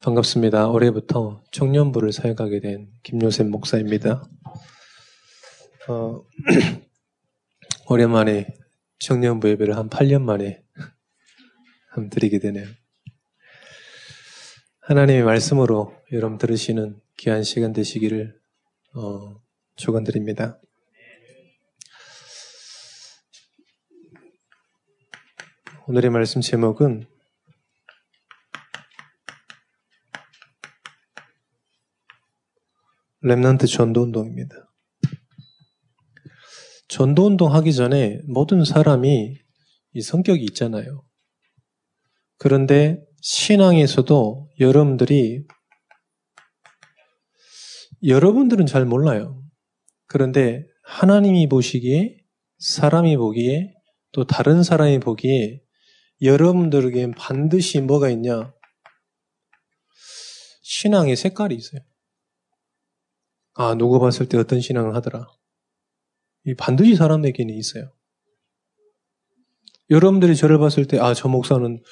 반갑습니다. 올해부터 청년부를 사역하게 된 김요셉 목사입니다. 어, 오랜만에 청년부 예배를 한 8년 만에 한번 드리게 되네요. 하나님의 말씀으로 여러분 들으시는 귀한 시간 되시기를 어, 축원드립니다. 오늘의 말씀 제목은 Remnant 전도 운동입니다. 전도 운동 하기 전에 모든 사람이 이 성격이 있잖아요. 그런데 신앙에서도 여러분들이 여러분들은 잘 몰라요. 그런데 하나님이 보시기에 사람이 보기에 또 다른 사람이 보기에 여러분들에게 반드시 뭐가 있냐? 신앙의 색깔이 있어요. 아, 누구 봤을 때 어떤 신앙을 하더라. 이 반드시 사람에게는 있어요. 여러분들이 저를 봤을 때, 아, 저 목사는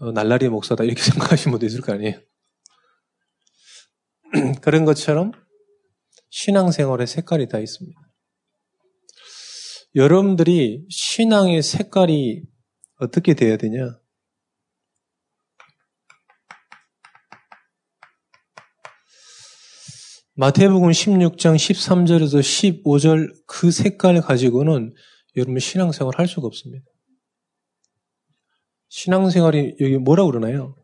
어, 날라리 목사다. 이렇게 생각하시는 분도 있을 거 아니에요. 그런 것처럼 신앙생활의 색깔이 다 있습니다. 여러분들이 신앙의 색깔이 어떻게 돼야 되냐? 마태복음 16장 13절에서 15절 그 색깔 가지고는 여러분 신앙생활 할 수가 없습니다. 신앙생활이 여기 뭐라 그러나요?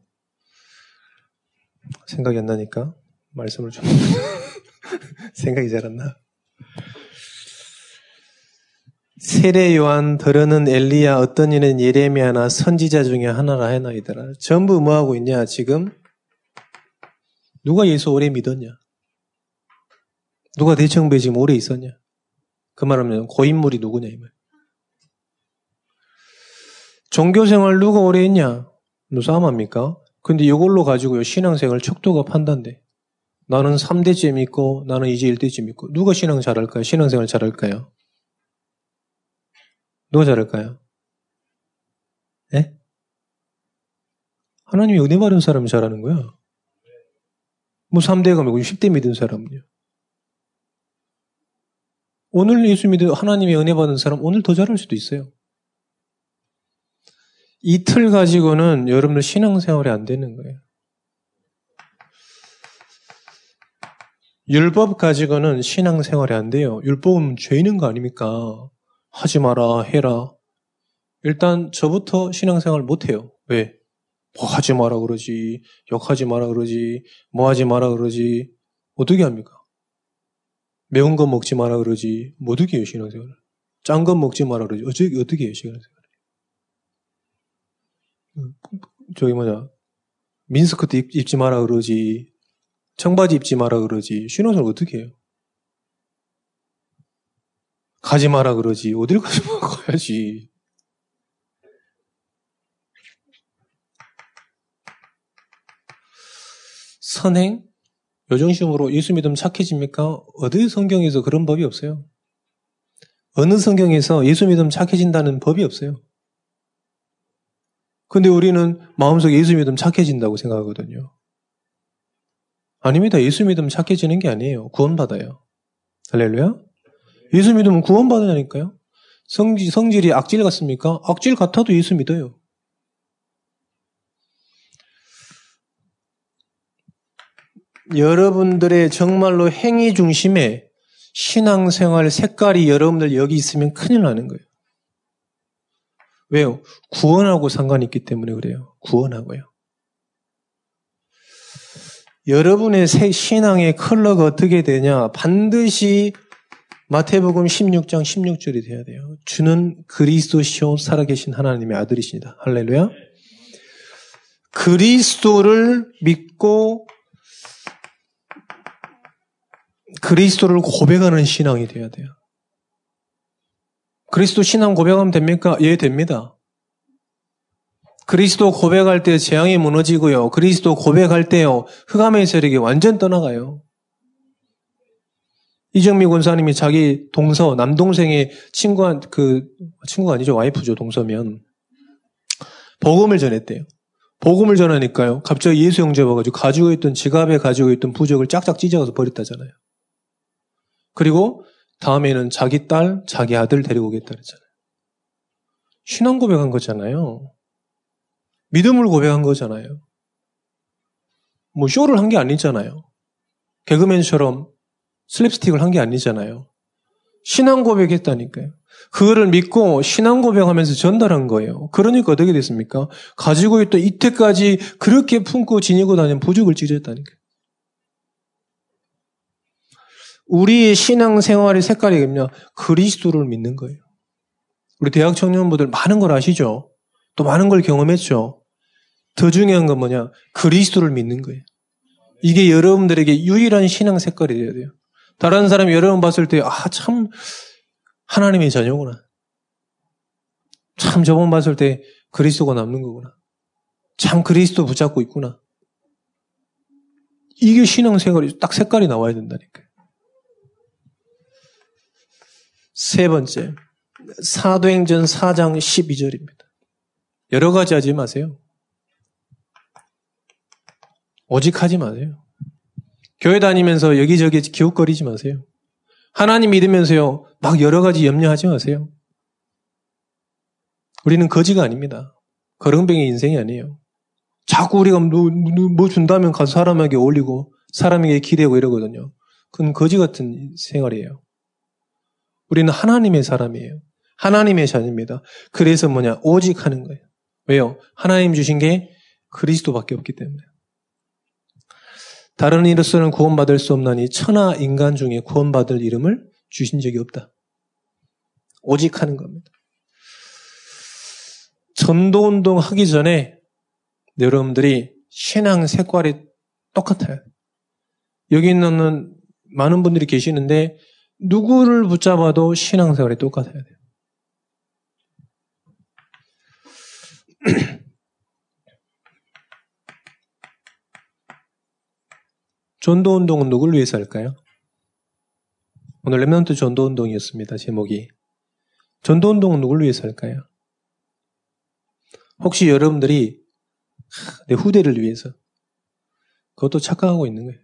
생각이 안 나니까 말씀을 좀 생각이 잘 안 나. 세례 요한 더러는 엘리야 어떤 이는 예레미야나 선지자 중에 하나라 해나이더라. 전부 뭐 하고 있냐 지금 누가 예수 오래 믿었냐? 누가 대청부에 지금 오래 있었냐? 그 말하면 고인물이 누구냐 이 말. 종교생활 누가 오래 했냐? 너 싸움합니까? 근데 이걸로 가지고요 신앙생활 척도가 판단돼. 나는 3대째 믿고 나는 이제 1대째 믿고 누가 신앙 잘할까요? 신앙생활 잘할까요? 누가 잘할까요? 예? 하나님이 은혜 받은 사람이 잘하는 거야. 뭐 3대가 믿고 10대 믿은 사람은요. 오늘 예수 믿어 하나님의 은혜 받은 사람 오늘 더 잘할 수도 있어요. 이틀 가지고는 여러분들 신앙생활이 안 되는 거예요. 율법 가지고는 신앙생활이 안 돼요. 율법은 죄 있는 거 아닙니까? 하지 마라, 해라. 일단 저부터 신앙생활 못 해요. 왜? 뭐 하지 마라 그러지, 욕하지 마라 그러지, 뭐 하지 마라 그러지. 어떻게 합니까? 매운 거 먹지 마라 그러지. 뭐 어떻게 신앙생활을? 짠거 먹지 마라 그러지. 어떻게, 어떻게 신앙생활을? 저기 뭐냐. 민스커트 입, 입지 마라 그러지. 청바지 입지 마라 그러지. 신앙생활 어떻게 해요? 가지 마라 그러지. 어딜 가지 마 가야지. 선행? 요정심으로 예수 믿으면 착해집니까? 어디 성경에서 그런 법이 없어요. 어느 성경에서 예수 믿으면 착해진다는 법이 없어요. 근데 우리는 마음속에 예수 믿으면 착해진다고 생각하거든요. 아닙니다. 예수 믿으면 착해지는 게 아니에요. 구원받아요. 할렐루야? 예수 믿으면 구원받으냐니까요. 성질, 성질이 악질 같습니까? 악질 같아도 예수 믿어요. 여러분들의 정말로 행위 중심에 신앙생활 색깔이 여러분들 여기 있으면 큰일 나는 거예요. 왜요? 구원하고 상관이 있기 때문에 그래요. 구원하고요. 여러분의 신앙의 컬러가 어떻게 되냐? 반드시 마태복음 16장 16절이 돼야 돼요. 주는 그리스도시오 살아계신 하나님의 아들이십니다. 할렐루야. 그리스도를 믿고 그리스도를 고백하는 신앙이 돼야 돼요. 그리스도 신앙 고백하면 됩니까? 예, 됩니다. 그리스도 고백할 때 재앙이 무너지고요. 그리스도 고백할 때요. 흑암의 세력이 완전 떠나가요. 이정미 권사님이 자기 동서, 남동생의 친구한, 그, 친구가 아니죠. 와이프죠. 동서면. 복음을 전했대요. 복음을 전하니까요. 갑자기 예수 형제 와가지고 가지고 있던 지갑에 가지고 있던 부적을 짝짝 찢어서 버렸다잖아요. 그리고 다음에는 자기 딸, 자기 아들 데리고 오겠다 그랬잖아요. 신앙 고백한 거잖아요. 믿음을 고백한 거잖아요. 뭐 쇼를 한 게 아니잖아요. 개그맨처럼 슬립스틱을 한 게 아니잖아요. 신앙 고백했다니까요. 그거를 믿고 신앙 고백하면서 전달한 거예요. 그러니까 어떻게 됐습니까? 가지고 있던 이때까지 그렇게 품고 지니고 다니는 부죽을 찢었다니까요. 우리의 신앙 생활의 색깔이 뭐냐? 그리스도를 믿는 거예요. 우리 대학 청년분들 많은 걸 아시죠? 또 많은 걸 경험했죠? 더 중요한 건 뭐냐? 그리스도를 믿는 거예요. 이게 여러분들에게 유일한 신앙 색깔이 되어야 돼요. 다른 사람이 여러분 봤을 때, 아, 참, 하나님의 자녀구나. 참 저번 봤을 때 그리스도가 남는 거구나. 참 그리스도 붙잡고 있구나. 이게 신앙 생활이 딱 색깔이 나와야 된다니까 세 번째, 사도행전 4장 12절입니다. 여러 가지 하지 마세요. 오직 하지 마세요. 교회 다니면서 여기저기 기웃거리지 마세요. 하나님 믿으면서요, 막 여러 가지 염려하지 마세요. 우리는 거지가 아닙니다. 거렁뱅이 인생이 아니에요. 자꾸 우리가 뭐, 뭐, 뭐 준다면 가서 사람에게 올리고 사람에게 기대고 이러거든요. 그건 거지 같은 생활이에요. 우리는 하나님의 사람이에요. 하나님의 자녀입니다. 그래서 뭐냐? 오직 하는 거예요. 왜요? 하나님 주신 게 그리스도밖에 없기 때문에. 다른 이로서는 구원받을 수 없나니 천하 인간 중에 구원받을 이름을 주신 적이 없다. 오직 하는 겁니다. 전도 운동 하기 전에 여러분들이 신앙 색깔이 똑같아요. 여기 있는 많은 분들이 계시는데 누구를 붙잡아도 신앙생활이 똑같아야 돼요. 전도 운동은 누굴 위해서 할까요? 오늘 랩런트 전도 운동이었습니다. 제목이. 전도 운동은 누굴 위해서 할까요? 혹시 여러분들이 내 후대를 위해서 그것도 착각하고 있는 거예요.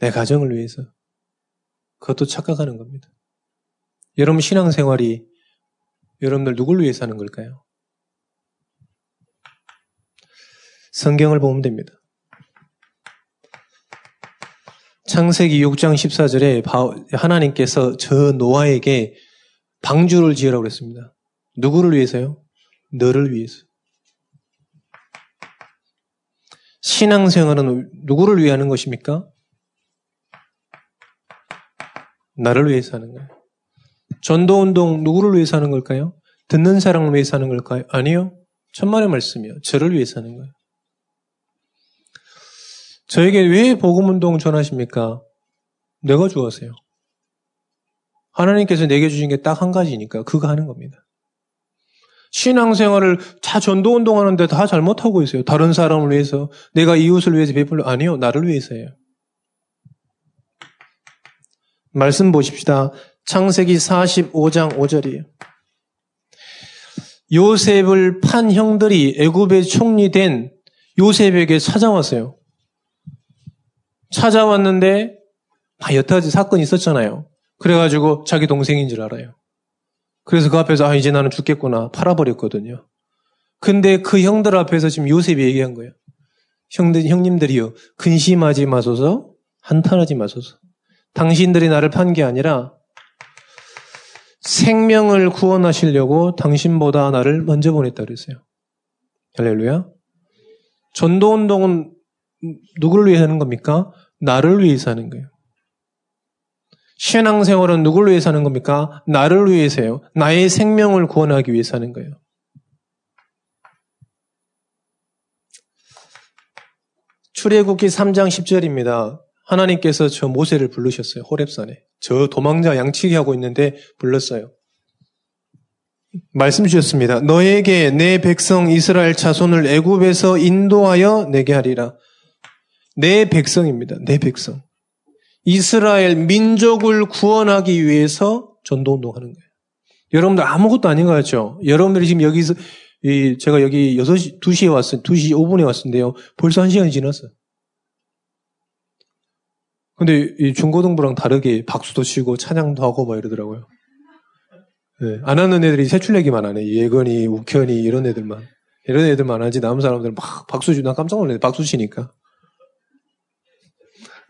내 가정을 위해서 그것도 착각하는 겁니다. 여러분 신앙생활이 여러분들 누굴 위해서 하는 걸까요? 성경을 보면 됩니다. 창세기 6장 14절에 하나님께서 저 노아에게 방주를 지으라고 그랬습니다. 누구를 위해서요? 너를 위해서. 신앙생활은 누구를 위해 하는 것입니까? 나를 위해서 하는 거예요. 전도 운동 누구를 위해서 하는 걸까요? 듣는 사람을 위해서 하는 걸까요? 아니요. 천만의 말씀이요. 저를 위해서 하는 거예요. 저에게 왜 복음 운동 전하십니까? 내가 좋아하세요. 하나님께서 내게 주신 게 딱 한 가지니까 그거 하는 겁니다. 신앙생활을 다 전도 운동 하는데 다 잘못하고 있어요. 다른 사람을 위해서, 내가 이웃을 위해서 베풀려. 아니요, 나를 위해서예요. 말씀 보십시다. 창세기 45장 5절이에요. 요셉을 판 형들이 애굽의 총리 된 요셉에게 찾아왔어요. 찾아왔는데 아, 여타 가지 사건이 있었잖아요. 그래가지고 자기 동생인 줄 알아요. 그래서 그 앞에서 아 이제 나는 죽겠구나 팔아버렸거든요. 근데 그 형들 앞에서 지금 요셉이 얘기한 거예요. 형들 형님들이요 근심하지 마소서 한탄하지 마소서. 당신들이 나를 판 게 아니라 생명을 구원하시려고 당신보다 나를 먼저 보냈다 그랬어요. 할렐루야. 전도 운동은 누구를 위해 하는 겁니까? 나를 위해서 하는 거예요. 신앙생활은 누구를 위해서 하는 겁니까? 나를 위해서요. 나의 생명을 구원하기 위해서 하는 거예요. 출애굽기 3장 10절입니다. 하나님께서 저 모세를 부르셨어요. 호랩산에. 저 도망자 양치기 하고 있는데 불렀어요. 말씀 주셨습니다. 너에게 내 백성 이스라엘 자손을 애굽에서 인도하여 내게 하리라. 내 백성입니다. 내 백성. 이스라엘 민족을 구원하기 위해서 전도 운동하는 거예요. 여러분들 아무것도 아닌 거 같죠? 여러분들이 지금 여기서 이, 제가 여기 6시, 2시에 왔어요. 2시 5분에 왔는데요. 벌써 1시간이 지났어요. 근데 이 중고등부랑 다르게 박수도 치고 찬양도 하고 막 이러더라고요. 네, 안 하는 애들이 세출내기만 하네. 예건이, 우현이 이런 애들만. 이런 애들만 하지 남은 사람들은 막 박수 주나 깜짝 놀래. 박수 치니까.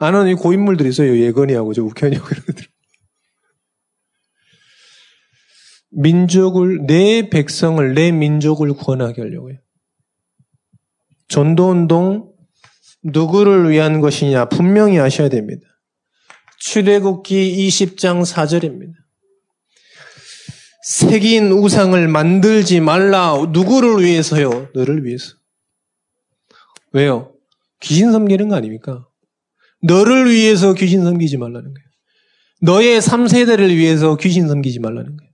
안 하는 고인물들이 있어요. 예건이하고 저 우현이하고 이런 애들. 민족을, 내 백성을, 내 민족을 구원하게 하려고요. 전도운동, 누구를 위한 것이냐 분명히 아셔야 됩니다. 출애굽기 20장 4절입니다. 새긴 우상을 만들지 말라. 누구를 위해서요? 너를 위해서. 왜요? 귀신 섬기는 거 아닙니까? 너를 위해서 귀신 섬기지 말라는 거예요. 너의 3세대를 위해서 귀신 섬기지 말라는 거예요.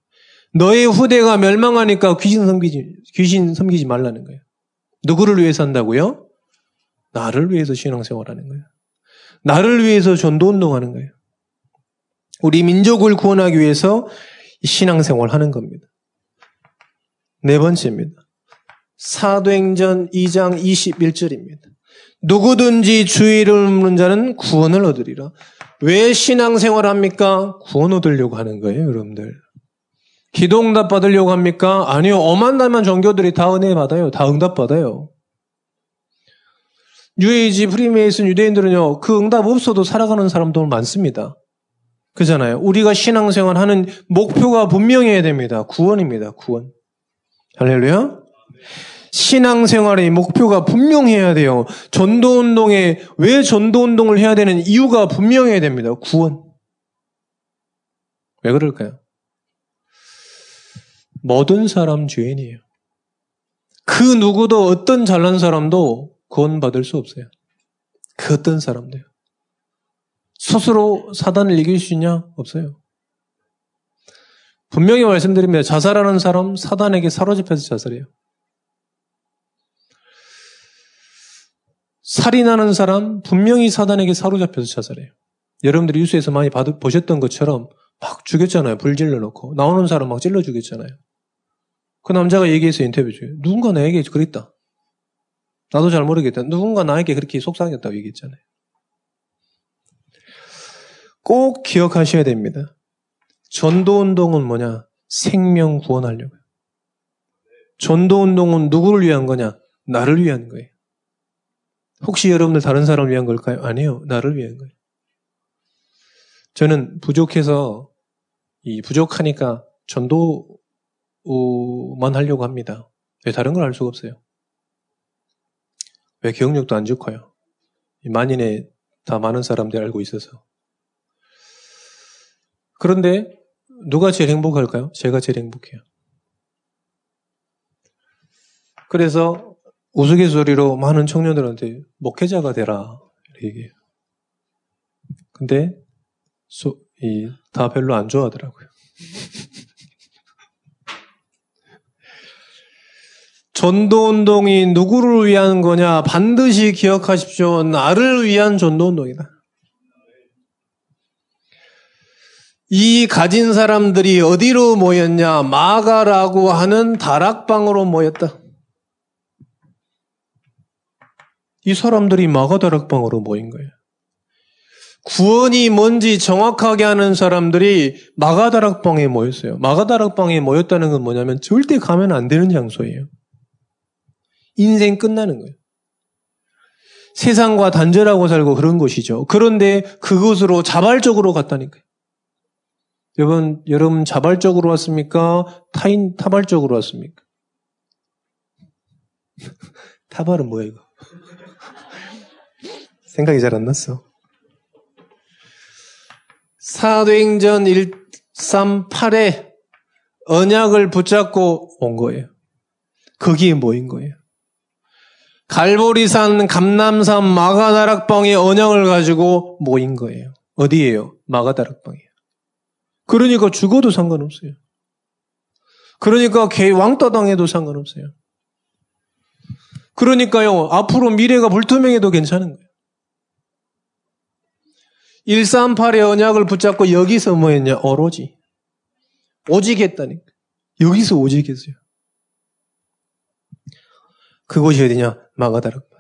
너의 후대가 멸망하니까 귀신 섬기지, 귀신 섬기지 말라는 거예요. 누구를 위해서 한다고요? 나를 위해서 신앙생활하는 거예요. 나를 위해서 전도 운동하는 거예요. 우리 민족을 구원하기 위해서 신앙생활 하는 겁니다. 네 번째입니다. 사도행전 2장 21절입니다. 누구든지 주의를 묻는 자는 구원을 얻으리라. 왜 신앙생활 합니까? 구원 얻으려고 하는 거예요, 여러분들. 기도 응답 받으려고 합니까? 아니요. 어만나만 종교들이 다 은혜 받아요. 다 응답 받아요. 뉴에이지 프리메이슨 유대인들은요. 그 응답 없어도 살아가는 사람도 많습니다. 그잖아요. 우리가 신앙생활 하는 목표가 분명해야 됩니다. 구원입니다. 구원. 할렐루야. 신앙생활의 목표가 분명해야 돼요. 전도운동에 왜 전도운동을 해야 되는 이유가 분명해야 됩니다. 구원. 왜 그럴까요? 모든 사람 죄인이에요. 그 누구도 어떤 잘난 사람도 구원받을 수 없어요. 그 어떤 사람도요. 스스로 사단을 이길 수 있냐? 없어요. 분명히 말씀드립니다. 자살하는 사람 사단에게 사로잡혀서 자살해요. 살인하는 사람 분명히 사단에게 사로잡혀서 자살해요. 여러분들이 뉴스에서 많이 받, 보셨던 것처럼 막 죽였잖아요. 불 질러 놓고. 나오는 사람 막 찔러 죽였잖아요. 그 남자가 얘기해서 인터뷰 중에 누군가 나에게 그랬다. 나도 잘 모르겠다. 누군가 나에게 그렇게 속상했다고 얘기했잖아요. 꼭 기억하셔야 됩니다. 전도운동은 뭐냐? 생명 구원하려고요. 전도운동은 누구를 위한 거냐? 나를 위한 거예요. 혹시 여러분들 다른 사람을 위한 걸까요? 아니요. 나를 위한 거예요. 저는 부족해서, 이 부족하니까 전도 만 하려고 합니다. 왜 다른 걸 할 수가 없어요. 왜 기억력도 안 좋고요. 만인에 다 많은 사람들이 알고 있어서. 그런데 누가 제일 행복할까요? 제가 제일 행복해요. 그래서 우스갯소리로 많은 청년들한테 목회자가 되라 얘기해요. 근데 소, 이, 다 별로 안 좋아하더라고요. 전도운동이 누구를 위한 거냐? 반드시 기억하십시오. 나를 위한 전도운동이다. 이 가진 사람들이 어디로 모였냐? 마가라고 하는 다락방으로 모였다. 이 사람들이 마가 다락방으로 모인 거예요. 구원이 뭔지 정확하게 하는 사람들이 마가다락방에 모였어요. 마가다락방에 모였다는 건 뭐냐면 절대 가면 안 되는 장소예요. 인생 끝나는 거예요. 세상과 단절하고 살고 그런 것이죠. 그런데 그곳으로 자발적으로 갔다니까요. 여러분, 여러분 자발적으로 왔습니까? 타인 타발적으로 왔습니까? 타발은 뭐야 이거? 생각이 잘 안 났어. 사도행전 138에 언약을 붙잡고 온 거예요. 거기에 모인 거예요. 갈보리산 감남산 마가다락방의 언양을 가지고 모인 거예요. 어디예요? 마가다락방이에요. 그러니까 죽어도 상관없어요. 그러니까 개 왕따 당해도 상관없어요. 그러니까요, 앞으로 미래가 불투명해도 괜찮은 거예요. 138의 언약을 붙잡고 여기서 뭐 했냐? 오로지. 오직 했다니까. 여기서 오직 했어요. 그곳이 어디냐? 마가다락방.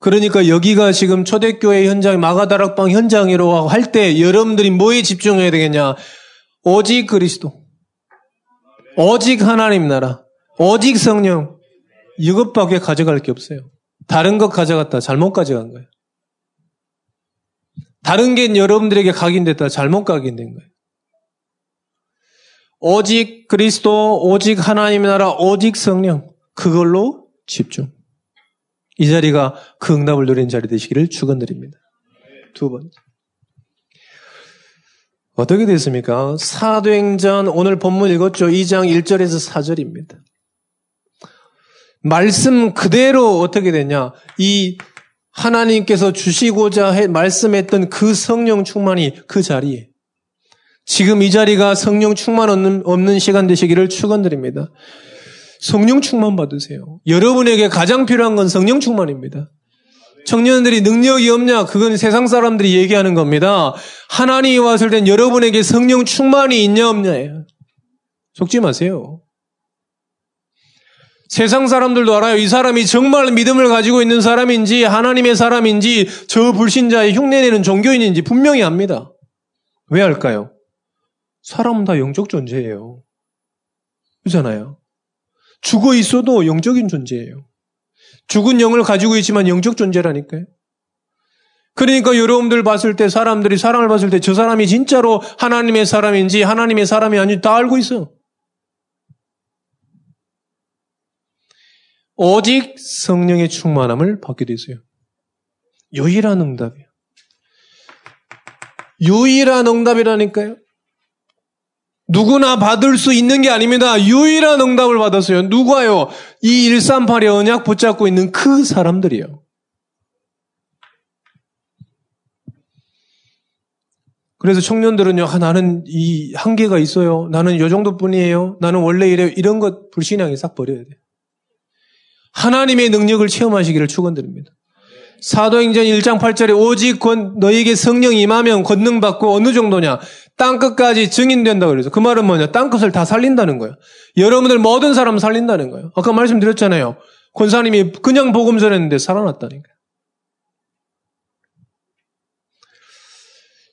그러니까 여기가 지금 초대교회 현장, 마가다락방 현장이라고 할 때 여러분들이 뭐에 집중해야 되겠냐? 오직 그리스도. 오직 하나님 나라. 오직 성령. 이것밖에 가져갈 게 없어요. 다른 것 가져갔다 잘못 가져간 거예요. 다른 게 여러분들에게 각인됐다 잘못 각인된 거예요. 오직 그리스도, 오직 하나님 나라, 오직 성령. 그걸로 집중. 이 자리가 그 응답을 누리는 자리 되시기를 축원드립니다. 두 번째. 어떻게 됐습니까? 사도행전 오늘 본문 읽었죠. 2장 1절에서 4절입니다. 말씀 그대로 어떻게 되냐? 이 하나님께서 주시고자 해, 말씀했던 그 성령 충만이 그 자리에 지금 이 자리가 성령 충만 없는, 없는 시간 되시기를 축원드립니다. 성령 충만 받으세요. 여러분에게 가장 필요한 건 성령 충만입니다. 청년들이 능력이 없냐? 그건 세상 사람들이 얘기하는 겁니다. 하나님이 왔을 땐 여러분에게 성령 충만이 있냐 없냐예요. 속지 마세요. 세상 사람들도 알아요. 이 사람이 정말 믿음을 가지고 있는 사람인지 하나님의 사람인지 저 불신자의 흉내내는 종교인인지 분명히 압니다. 왜 할까요? 사람은 다 영적 존재예요. 그렇잖아요. 죽어 있어도 영적인 존재예요. 죽은 영을 가지고 있지만 영적 존재라니까요. 그러니까 여러분들 봤을 때 사람들이 사람을 봤을 때 저 사람이 진짜로 하나님의 사람인지 하나님의 사람이 아닌지 다 알고 있어. 오직 성령의 충만함을 받게 되세요. 유일한 응답이에요. 유일한 응답이라니까요. 누구나 받을 수 있는 게 아닙니다. 유일한 응답을 받았어요. 누가요? 이 138의 언약 붙잡고 있는 그 사람들이요. 그래서 청년들은요, 아, 나는 이 한계가 있어요. 나는 요 정도뿐이에요. 나는 원래 이래요. 이런 것 불신앙이 싹 버려야 돼요. 하나님의 능력을 체험하시기를 축원드립니다. 사도행전 1장 8절에 오직 너에게 성령이 임하면 권능 받고 어느 정도냐? 땅 끝까지 증인된다 그래서 그 말은 뭐냐? 땅 끝을 다 살린다는 거예요. 여러분들 모든 사람 살린다는 거예요. 아까 말씀드렸잖아요. 권사님이 그냥 복음 전했는데 살아났다니까.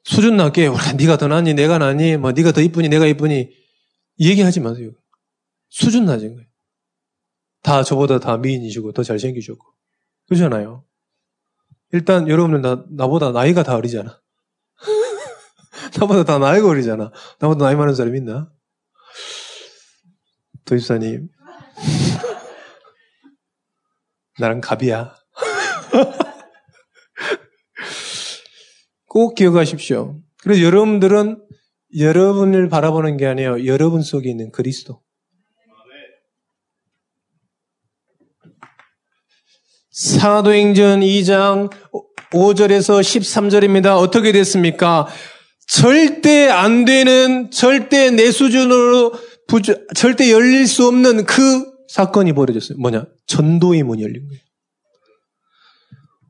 수준 낮게 네가 더 낫니 내가 낫니 뭐 네가 더 이쁘니 내가 이쁘니 얘기하지 마세요. 수준 낮은 거예요. 다 저보다 다 미인이시고 더 잘생기셨고 그러잖아요. 일단 여러분들 나, 나보다 나이가 다 어리잖아. 나보다 다 나이가 어리잖아. 나보다 나이 많은 사람 있나? 도입사님. 나랑 갑이야. 꼭 기억하십시오. 그래서 여러분들은 여러분을 바라보는 게 아니에요. 여러분 속에 있는 그리스도. 사도행전 2장 5절에서 13절입니다. 어떻게 됐습니까? 절대 안 되는, 절대 내 수준으로, 부주, 절대 열릴 수 없는 그 사건이 벌어졌어요. 뭐냐? 전도의 문이 열린 거예요.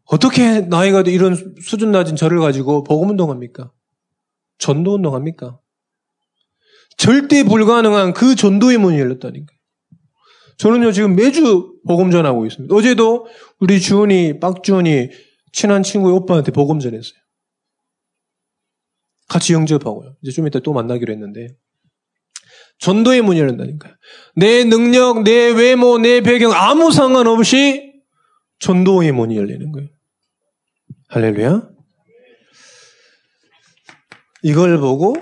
어떻게 나이가 이런 수준 낮은 저를 가지고 복음 운동합니까? 전도 운동합니까? 절대 불가능한 그 전도의 문이 열렸다니까. 저는요, 지금 매주 복음 전하고 있습니다. 어제도 우리 주은이, 빡주은이 친한 친구의 오빠한테 복음 전했어요. 같이 영접하고요. 이제 좀 이따 또 만나기로 했는데. 전도의 문이 열린다니까요. 내 능력, 내 외모, 내 배경 아무 상관없이 전도의 문이 열리는 거예요. 할렐루야. 이걸 보고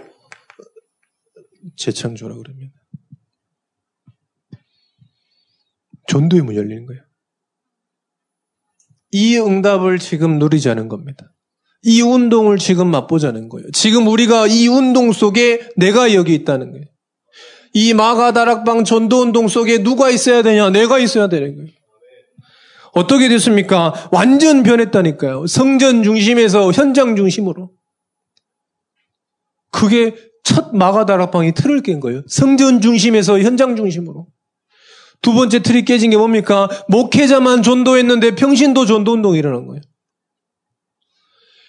재창조라 그럽니다. 전도의 문이 열리는 거예요. 이 응답을 지금 누리자는 겁니다. 이 운동을 지금 맛보자는 거예요. 지금 우리가 이 운동 속에 내가 여기 있다는 거예요. 이 마가다락방 전도 운동 속에 누가 있어야 되냐? 내가 있어야 되는 거예요. 어떻게 됐습니까? 완전 변했다니까요. 성전 중심에서 현장 중심으로. 그게 첫 마가다락방이 틀을 깬 거예요. 성전 중심에서 현장 중심으로. 두 번째 틀이 깨진 게 뭡니까? 목회자만 전도했는데 평신도 전도 운동이 일어난 거예요.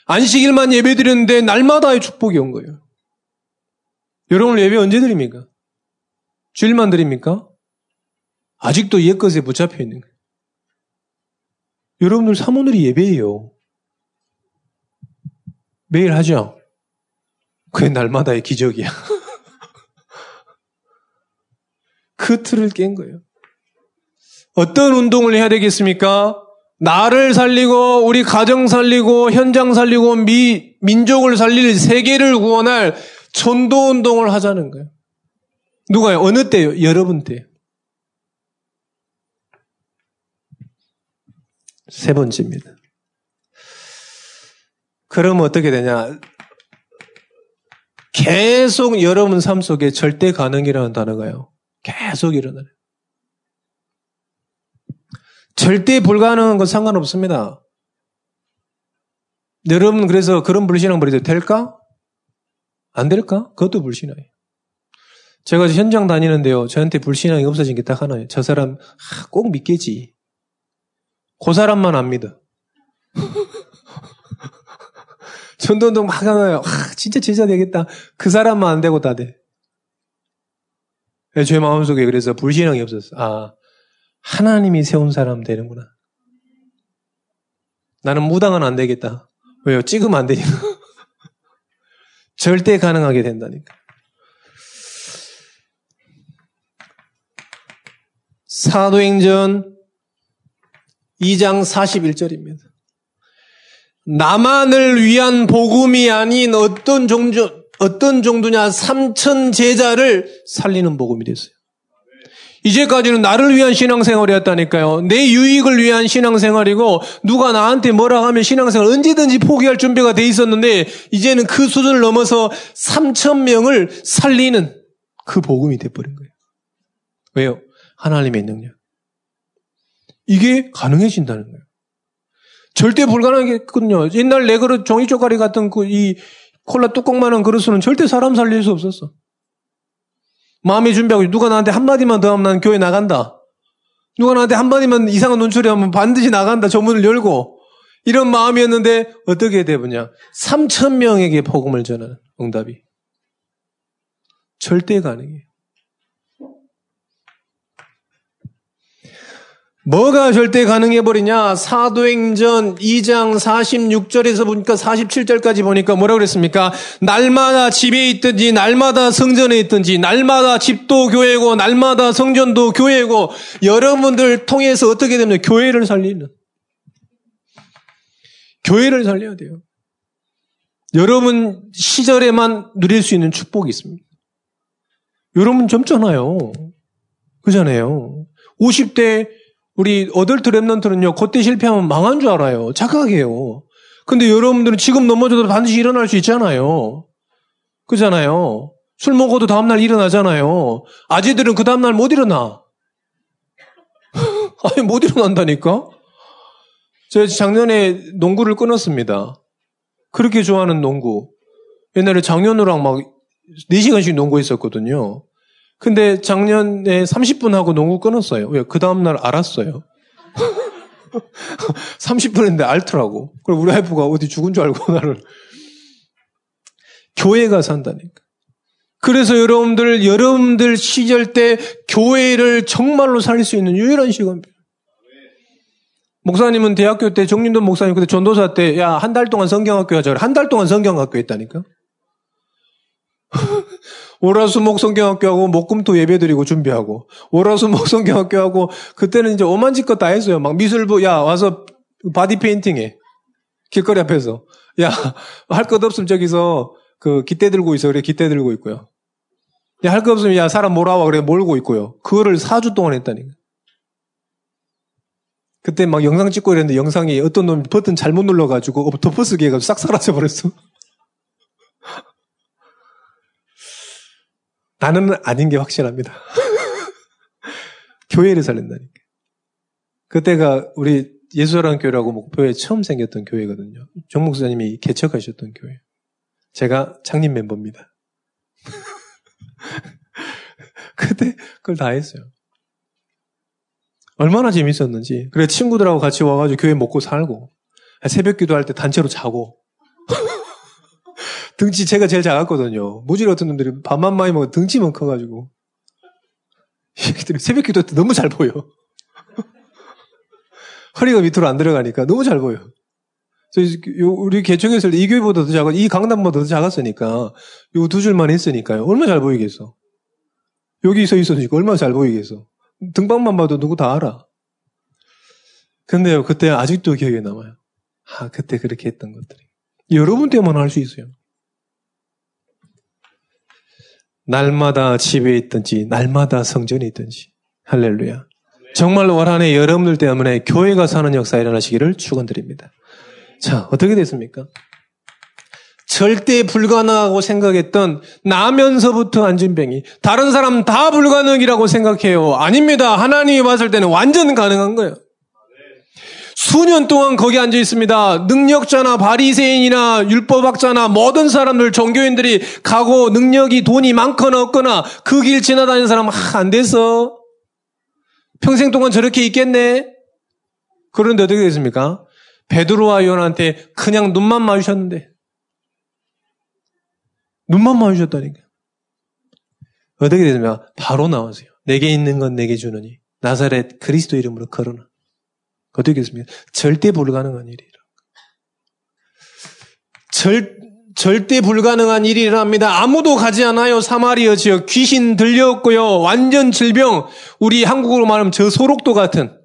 안식일만 예배 드렸는데 날마다의 축복이 온 거예요. 여러분 예배 언제 드립니까? 주일만 드립니까? 아직도 옛것에 붙잡혀 있는 거예요. 여러분들 사모늘이 예배예요. 매일 하죠? 그게 날마다의 기적이야. 그 틀을 깬 거예요. 어떤 운동을 해야 되겠습니까? 나를 살리고 우리 가정 살리고 현장 살리고 미 민족을 살릴 세계를 구원할 전도 운동을 하자는 거예요. 누가요? 어느 때요? 여러분 때요. 세 번째입니다. 그러면 어떻게 되냐? 계속 여러분 삶 속에 절대 가능이라는 단어가요. 계속 일어나요. 절대 불가능한 건 상관없습니다. 여러분 그래서 그런 불신앙 버려도 될까? 안 될까? 그것도 불신앙이에요. 제가 현장 다니는데요. 저한테 불신앙이 없어진 게 딱 하나예요. 저 사람 꼭 믿겠지. 그 사람만 안 믿어. 전도운동 막 하나요. 아, 진짜 제자 되겠다. 그 사람만 안 되고 다 돼. 제 마음속에 그래서 불신앙이 없었어. 아, 하나님이 세운 사람 되는구나. 나는 무당은 안 되겠다. 왜요? 찍으면 안 되니까. 절대 가능하게 된다니까. 사도행전 2장 41절입니다. 나만을 위한 복음이 아닌 어떤 정도, 어떤 정도냐, 삼천 제자를 살리는 복음이 됐어요. 이제까지는 나를 위한 신앙생활이었다니까요. 내 유익을 위한 신앙생활이고 누가 나한테 뭐라 하면 신앙생활 언제든지 포기할 준비가 돼 있었는데 이제는 그 수준을 넘어서 3천 명을 살리는 그 복음이 돼버린 거예요. 왜요? 하나님의 능력. 이게 가능해진다는 거예요. 절대 불가능했거든요. 옛날 내 그릇 종이 쪼가리 같은 그 이 콜라 뚜껑만한 그릇은 절대 사람 살릴 수 없었어. 마음의 준비하고 누가 나한테 한마디만 더 하면 난 교회 나간다. 누가 나한테 한마디만 이상한 눈초리 하면 반드시 나간다. 저 문을 열고. 이런 마음이었는데 어떻게 되느냐. 3천 명에게 복음을 전하는 응답이. 절대 가능해요. 뭐가 절대 가능해 버리냐? 사도행전 2장 46절에서 보니까 47절까지 보니까 뭐라 그랬습니까? 날마다 집에 있든지, 날마다 성전에 있든지, 날마다 집도 교회고, 날마다 성전도 교회고, 여러분들 통해서 어떻게 되면 교회를 살리는. 교회를 살려야 돼요. 여러분 시절에만 누릴 수 있는 축복이 있습니다. 여러분 젊잖아요. 그잖아요. 50대 우리 어덜트 랩런트는요, 그때 실패하면 망한 줄 알아요. 착각해요. 근데 여러분들은 지금 넘어져도 반드시 일어날 수 있잖아요. 그잖아요. 술 먹어도 다음날 일어나잖아요. 아재들은 그 다음날 못 일어나. 아니, 못 일어난다니까? 제가 작년에 농구를 끊었습니다. 그렇게 좋아하는 농구. 옛날에 장현우랑 막 4시간씩 농구했었거든요. 근데 작년에 30분 하고 농구 끊었어요. 왜? 그 다음날 알았어요. 30분 했는데 알더라고. 그럼 우리 와이프가 어디 죽은 줄 알고 나를. 교회가 산다니까. 그래서 여러분들, 여러분들 시절 때 교회를 정말로 살릴 수 있는 유일한 시간입니다. 목사님은 대학교 때 정림돈 목사님 그때 전도사 때 야 한 달 동안 성경학교 하자. 한 달 동안 성경학교 했다니까. 월화수목 성경학교하고 목금토 예배드리고 준비하고 월화수목 성경학교하고 그때는 이제 오만지껏 다 했어요. 막 미술부 야 와서 바디 페인팅해 길거리 앞에서 야 할 것 없으면 저기서 그 기대 들고 있어 그래 기대 들고 있고요. 야할것 없으면 야 사람 몰아와 그래 몰고 있고요. 그거를 4주 동안 했다니까. 그때 막 영상 찍고 이랬는데 영상이 어떤 놈이 버튼 잘못 눌러가지고 덮어쓰기 해가지고 싹 사라져 버렸어. 나는 아닌 게 확실합니다. 교회를 살린다니까. 그때가 우리 예수사랑 교회라고 목표에 처음 생겼던 교회거든요. 정 목사님이 개척하셨던 교회. 제가 창립 멤버입니다. 그때 그걸 다 했어요. 얼마나 재밌었는지. 그래 친구들하고 같이 와가지고 교회 먹고 살고 새벽 기도할 때 단체로 자고 등치 제가 제일 작았거든요. 무지 같은 놈들이 밥만 많이 먹어 등치만 커가지고. 새벽 기도 때 너무 잘 보여. 허리가 밑으로 안 들어가니까 너무 잘 보여. 우리 개척했을 때 이 교회보다 더 작아, 이 강단보다 더 작았으니까, 요 두 줄만 했으니까요. 얼마나 잘 보이겠어. 여기 서 있었으니까 얼마나 잘 보이겠어. 등방만 봐도 누구 다 알아. 근데요, 그때 아직도 기억에 남아요. 아, 그때 그렇게 했던 것들이. 여러분 때문에 할 수 있어요. 날마다 집에 있든지, 날마다 성전에 있든지. 할렐루야. 정말로 올 한해 여러분들 때문에 교회가 사는 역사 일어나시기를 축원드립니다. 자, 어떻게 됐습니까? 절대 불가능하고 생각했던 나면서부터 안진병이 다른 사람 다 불가능이라고 생각해요. 아닙니다. 하나님이 봤을 때는 완전 가능한 거예요. 수년 동안 거기 앉아 있습니다. 능력자나 바리새인이나 율법학자나 모든 사람들 종교인들이 가고 능력이 돈이 많거나 없거나 그 길 지나다니는 사람 아, 안 됐어. 평생 동안 저렇게 있겠네. 그런데 어떻게 됐습니까? 베드로와 요한한테 그냥 눈만 마주셨는데 눈만 마주셨다니까. 어떻게 됐습니까? 바로 나오세요. 내게 있는 건 내게 주느니 나사렛 그리스도 이름으로 걸어놔. 어떻게 됐습니까? 절대 불가능한 일이라. 절, 절대 불가능한 일이랍니다. 아무도 가지 않아요. 사마리아 지역 귀신 들렸고요. 완전 질병. 우리 한국어로 말하면 저소록도 같은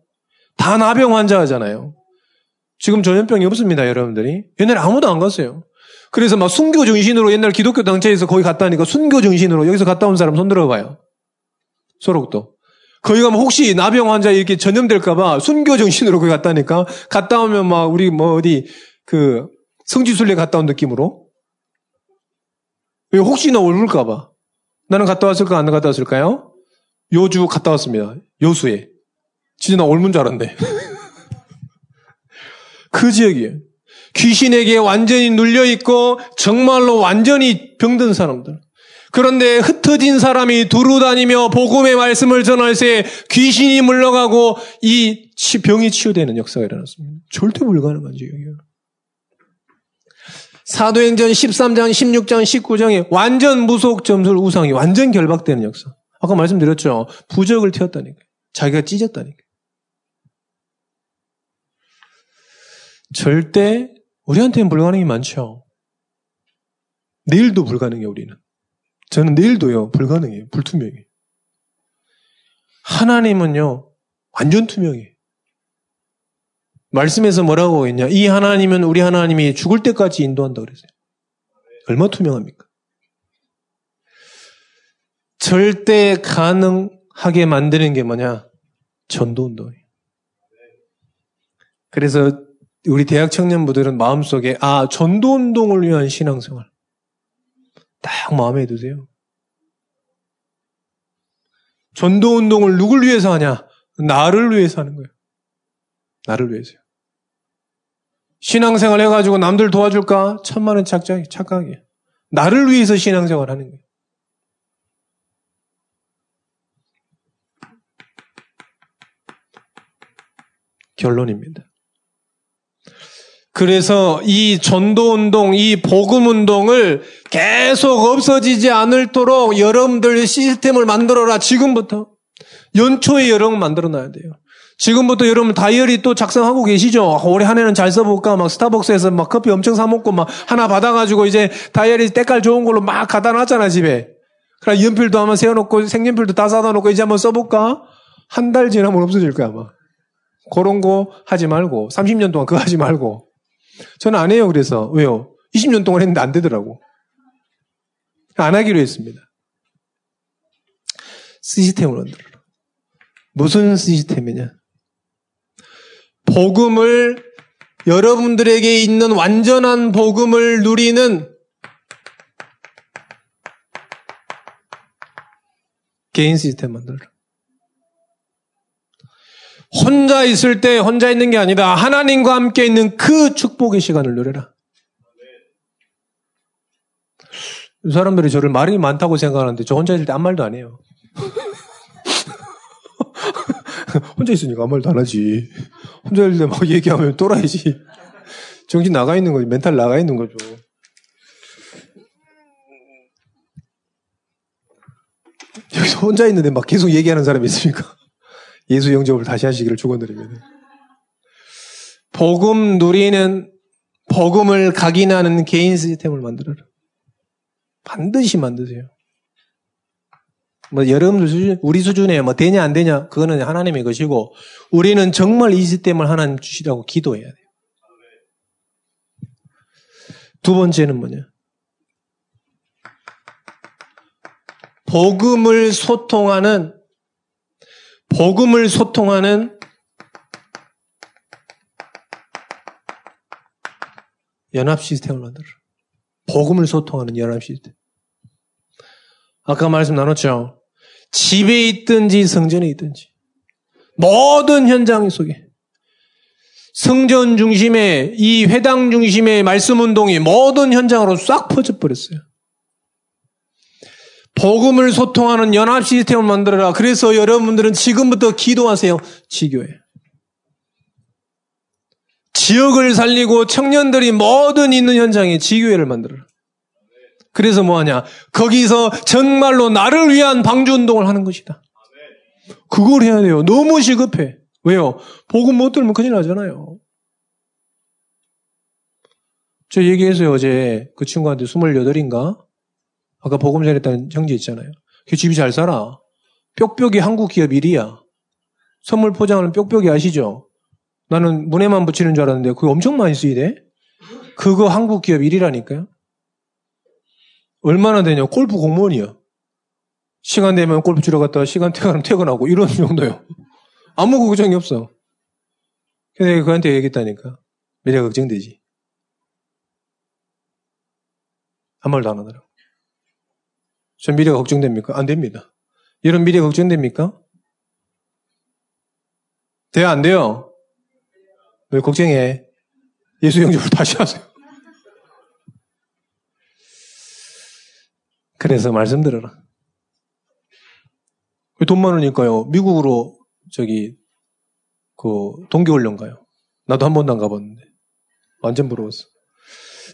다 나병 환자 하잖아요. 지금 전염병이 없습니다, 여러분들이. 옛날에 아무도 안 갔어요. 그래서 막 순교 정신으로 옛날 기독교 당체에서 거기 갔다니까 순교 정신으로 여기서 갔다 온 사람 손 들어 봐요. 소록도. 거기 가면 혹시 나병 환자 이렇게 전염될까봐 순교 정신으로 거기 갔다니까 갔다 오면 막 우리 뭐 어디 그 성지순례 갔다 온 느낌으로 혹시나 올까봐 나는 갔다 왔을까 안 갔다 왔을까요? 요주 갔다 왔습니다. 요수에. 진짜 나 옮은 줄 알았는데. 그 지역이에요. 귀신에게 완전히 눌려있고 정말로 완전히 병든 사람들. 그런데 흩어진 사람이 두루 다니며 복음의 말씀을 전할 때 귀신이 물러가고 이 병이 치유되는 역사가 일어났습니다. 절대 불가능한 지역이에요. 사도행전 13장, 16장, 19장에 완전 무속 점술 우상이 완전 결박되는 역사. 아까 말씀드렸죠. 부적을 튀었다니까. 자기가 찢었다니까. 절대 우리한테는 불가능이 많죠. 내일도 불가능해요, 우리는. 저는 내일도요, 불가능해요. 불투명해요. 하나님은요, 완전 투명해요. 말씀에서 뭐라고 했냐? 이 하나님은 우리 하나님이 죽을 때까지 인도한다 그랬어요. 얼마 투명합니까? 절대 가능하게 만드는 게 뭐냐? 전도 운동이에요. 그래서 우리 대학 청년부들은 마음속에 아 전도 운동을 위한 신앙생활 딱 마음에 드세요. 전도 운동을 누굴 위해서 하냐? 나를 위해서 하는 거예요. 나를 위해서요. 신앙생활 해가지고 남들 도와줄까? 천만원 착각, 착각이에요. 나를 위해서 신앙생활 하는 거예요. 결론입니다. 그래서 이 전도 운동, 이 복음 운동을 계속 없어지지 않을도록 여러분들 시스템을 만들어라, 지금부터. 연초에 여러분 만들어 놔야 돼요. 지금부터 여러분 다이어리 또 작성하고 계시죠? 올해 한 해는 잘 써볼까? 막 스타벅스에서 막 커피 엄청 사먹고 막 하나 받아가지고 이제 다이어리 때깔 좋은 걸로 막 갖다 놨잖아, 집에. 그래, 연필도 한번 세워놓고 생년필도 다 사다 놓고 이제 한번 써볼까? 한 달 지나면 없어질 거야, 아마. 그런 거 하지 말고, 30년 동안 그거 하지 말고. 저는 안 해요, 그래서. 왜요? 20년 동안 했는데 안 되더라고. 안 하기로 했습니다. 시스템을 만들어라. 무슨 시스템이냐? 복음을 여러분들에게 있는 완전한 복음을 누리는 개인 시스템 만들어라. 혼자 있을 때 혼자 있는 게 아니다. 하나님과 함께 있는 그 축복의 시간을 누려라. 사람들이 저를 말이 많다고 생각하는데 저 혼자 있을 때 아무 말도 안 해요. 혼자 있으니까 아무 말도 안 하지. 혼자 있을 때 막 얘기하면 또라이지. 정신 나가 있는 거지. 멘탈 나가 있는 거죠. 여기서 혼자 있는데 막 계속 얘기하는 사람이 있습니까? 예수 영접을 다시 하시기를 축원드립니다. 복음 누리는 복음을 각인하는 개인 시스템을 만들어라. 반드시 만드세요. 뭐 여러분들 수준, 우리 수준에 뭐 되냐 안 되냐 그거는 하나님의 것이고 우리는 정말 이 시스템을 하나님 주시라고 기도해야 돼요. 두 번째는 뭐냐? 복음을 소통하는 복음을 소통하는 연합 시스템을 만들어. 복음을 소통하는 연합 시스템. 아까 말씀 나눴죠. 집에 있든지 성전에 있든지 모든 현장 속에 성전 중심에 이 회당 중심의 말씀 운동이 모든 현장으로 싹 퍼져 버렸어요. 복음을 소통하는 연합 시스템을 만들어라. 그래서 여러분들은 지금부터 기도하세요. 지교회. 지역을 살리고 청년들이 모든 있는 현장에 지교회를 만들어라. 그래서 뭐하냐? 거기서 정말로 나를 위한 방주 운동을 하는 것이다. 그걸 해야 돼요. 너무 시급해. 왜요? 복음 못 들으면 큰일 나잖아요. 저 얘기했어요. 어제 그 친구한테 28인가? 아까 복음 전했다는 형제 있잖아요. 걔 집이 잘 살아. 뾱뾱이 한국 기업 1위야. 선물 포장하는 뾱뾱이 아시죠? 나는 문에만 붙이는 줄 알았는데 그거 엄청 많이 쓰이대. 그거 한국 기업 1위라니까요. 얼마나 되냐? 골프 공무원이야. 시간 되면 골프 치러 갔다가 시간 퇴근하면 퇴근하고 이런 정도요. 아무 걱정이 없어. 근데 그한테 얘기했다니까. 미래 걱정되지. 한 말도 안 하더라고. 전 미래가 걱정됩니까? 안 됩니다. 이런 미래 걱정됩니까? 돼요, 안 돼요? 왜 걱정해? 예수 영접을 다시 하세요. 그래서 말씀드려라. 돈 많으니까요. 미국으로 저기 그 동계훈련 가요. 나도 한 번도 안 가봤는데 완전 부러웠어.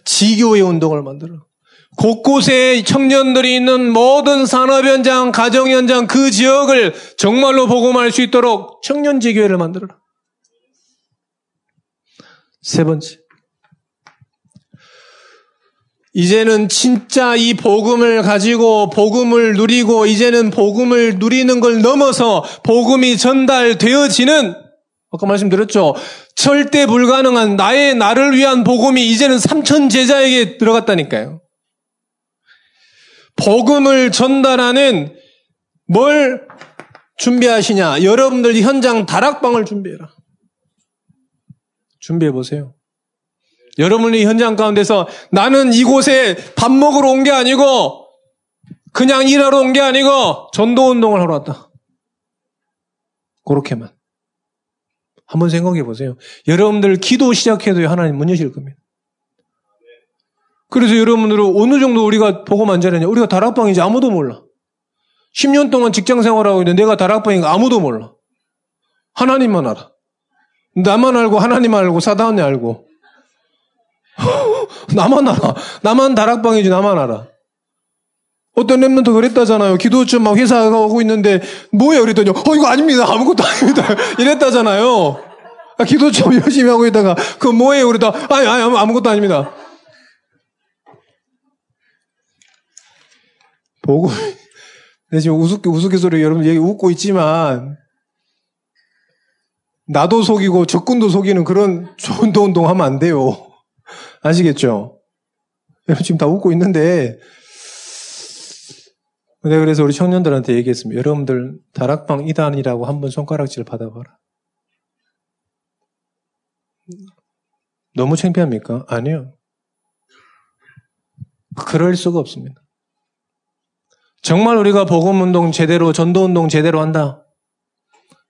지교의 운동을 만들어. 곳곳에 청년들이 있는 모든 산업 현장, 가정 현장 그 지역을 정말로 복음할 수 있도록 청년 지 교회를 만들어라. 세 번째. 이제는 진짜 이 복음을 가지고 복음을 누리고 이제는 복음을 누리는 걸 넘어서 복음이 전달되어지는 아까 말씀드렸죠. 절대 불가능한 나의 나를 위한 복음이 이제는 삼천 제자에게 들어갔다니까요. 복음을 전달하는 뭘 준비하시냐? 여러분들 현장 다락방을 준비해라. 준비해 보세요. 여러분이 현장 가운데서 나는 이곳에 밥 먹으러 온 게 아니고 그냥 일하러 온 게 아니고 전도 운동을 하러 왔다. 그렇게만. 한번 생각해 보세요. 여러분들 기도 시작해도 하나님 문 여실 겁니다. 그래서 여러분들은 어느 정도 우리가 보고 안 잘했냐? 우리가 다락방인지 아무도 몰라. 10년 동안 직장 생활하고 있는데 내가 다락방인가 아무도 몰라. 하나님만 알아. 나만 알고 하나님 알고 사단이 알고 나만 알아. 나만 다락방이지 나만 알아. 어떤 랩런트 그랬다잖아요. 기도처 막 회사 가고 있는데 뭐예요? 그랬더니 어 이거 아닙니다. 아무것도 아닙니다. 이랬다잖아요. 아, 기도처 열심히 하고 있다가 그 뭐예요? 그랬다 아니 아니 아무것도 아닙니다. 보고 내 지금 우습게 우스갯소리 여러분 얘기 웃고 있지만 나도 속이고 적군도 속이는 그런 좋은 운동 하면 안 돼요. 아시겠죠? 여러분 지금 다 웃고 있는데 내가 그래서 우리 청년들한테 얘기했습니다. 여러분들 다락방 이단이라고 한번 손가락질 받아봐라. 너무 창피합니까? 아니요. 그럴 수가 없습니다. 정말 우리가 복음운동 제대로, 전도운동 제대로 한다.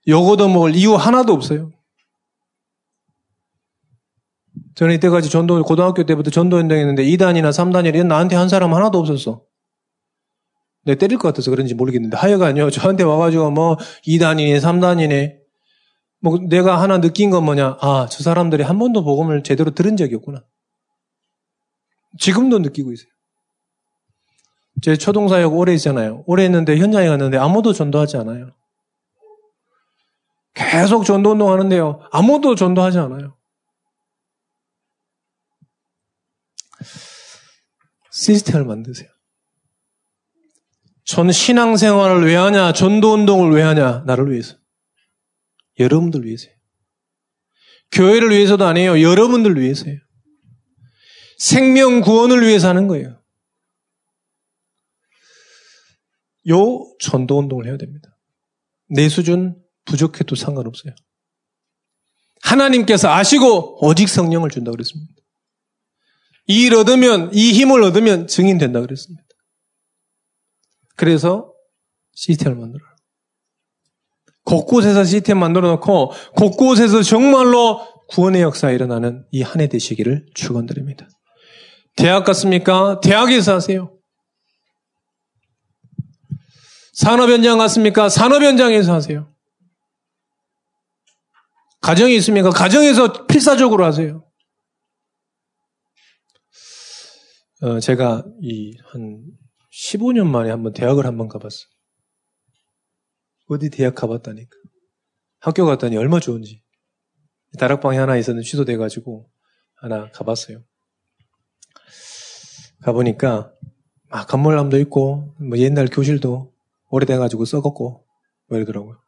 요거도 먹을 이유 하나도 없어요. 저는 이때까지 전도, 고등학교 때부터 전도운동 했는데 2단이나 3단이나 나한테 한 사람 하나도 없었어. 내 때릴 것 같아서 그런지 모르겠는데 하여간요, 저한테 와가지고 뭐 2단이네, 3단이네. 뭐 내가 하나 느낀 건 뭐냐. 아, 저 사람들이 한 번도 복음을 제대로 들은 적이 없구나. 지금도 느끼고 있어요. 제 초동사역 오래 있잖아요. 오래 있는데 현장에 갔는데 아무도 전도하지 않아요. 계속 전도 운동 하는데요. 아무도 전도하지 않아요. 시스템을 만드세요. 전 신앙생활을 왜 하냐? 전도 운동을 왜 하냐? 나를 위해서. 여러분들 위해서요. 교회를 위해서도 아니에요. 여러분들 위해서요. 생명 구원을 위해서 하는 거예요. 요 전도 운동을 해야 됩니다. 내 수준 부족해도 상관없어요. 하나님께서 아시고 오직 성령을 준다 그랬습니다. 이 일 얻으면 이 힘을 얻으면 증인 된다 그랬습니다. 그래서 시스템을 만들어요. 곳곳에서 시스템 만들어 놓고 곳곳에서 정말로 구원의 역사가 일어나는 이 한 해 되시기를 축원드립니다. 대학 갔습니까? 대학에서 하세요. 산업 현장 갔습니까? 산업 현장에서 하세요. 가정이 있습니까? 가정에서 필사적으로 하세요. 어, 제가 이 한 15년 만에 한번 대학을 한번 가봤어. 어디 대학 가봤다니까. 학교 갔더니 얼마 좋은지. 다락방에 하나 있었는데 취소돼가지고 하나 가봤어요. 가보니까 막 건물남도 있고 뭐 옛날 교실도 오래돼가지고 썩었고 뭐 이러더라고요.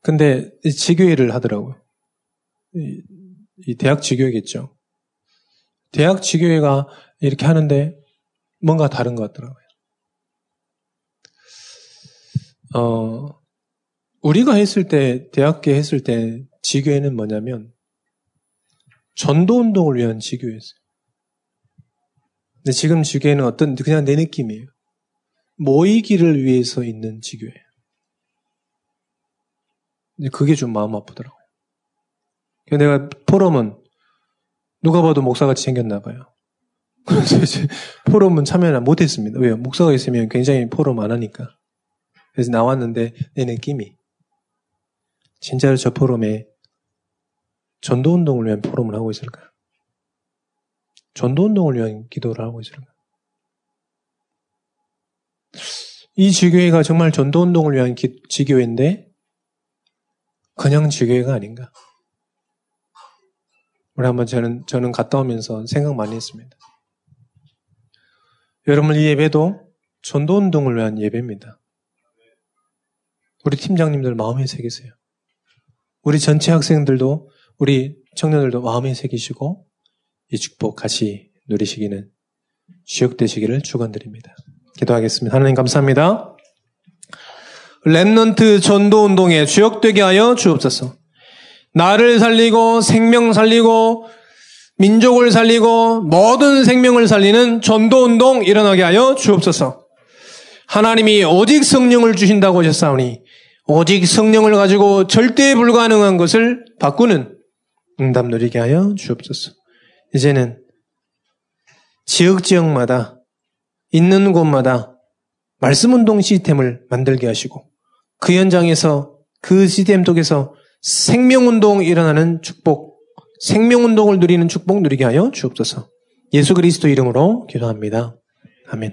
근데 지교회를 하더라고요. 이, 이 대학 지교회겠죠. 대학 지교회가 이렇게 하는데 뭔가 다른 것 같더라고요. 어, 우리가 했을 때, 대학교 했을 때 지교회는 뭐냐면 전도 운동을 위한 지교회였어요. 근데 지금 지교회는 어떤 그냥 내 느낌이에요. 모이기를 위해서 있는 지교회. 근데 그게 좀 마음 아프더라고요. 내가 포럼은 누가 봐도 목사같이 생겼나 봐요. 그래서 이제 포럼은 참여를 못했습니다. 왜요? 목사가 있으면 굉장히 포럼 안 하니까. 그래서 나왔는데 내 느낌이 진짜로 저 포럼에 전도운동을 위한 포럼을 하고 있을까? 전도운동을 위한 기도를 하고 있을까? 이 지교회가 정말 전도운동을 위한 기, 지교회인데 그냥 지교회가 아닌가? 우리 한번 저는 저는 갔다 오면서 생각 많이 했습니다. 여러분 이 예배도 전도운동을 위한 예배입니다. 우리 팀장님들 마음에 새기세요. 우리 전체 학생들도 우리 청년들도 마음에 새기시고 이 축복 같이 누리시는 주역되시기를 축원드립니다. 기도하겠습니다. 하나님 감사합니다. Remnant 전도 운동에 주역되게 하여 주옵소서. 나를 살리고 생명 살리고 민족을 살리고 모든 생명을 살리는 전도 운동 일어나게 하여 주옵소서. 하나님이 오직 성령을 주신다고 하셨사오니 오직 성령을 가지고 절대 불가능한 것을 바꾸는 응답 누리게 하여 주옵소서. 이제는 지역 지역마다 있는 곳마다 말씀 운동 시스템을 만들게 하시고 그 현장에서 그 시스템 속에서 생명 운동 일어나는 축복, 생명 운동을 누리는 축복 누리게 하여 주옵소서. 예수 그리스도 이름으로 기도합니다. 아멘.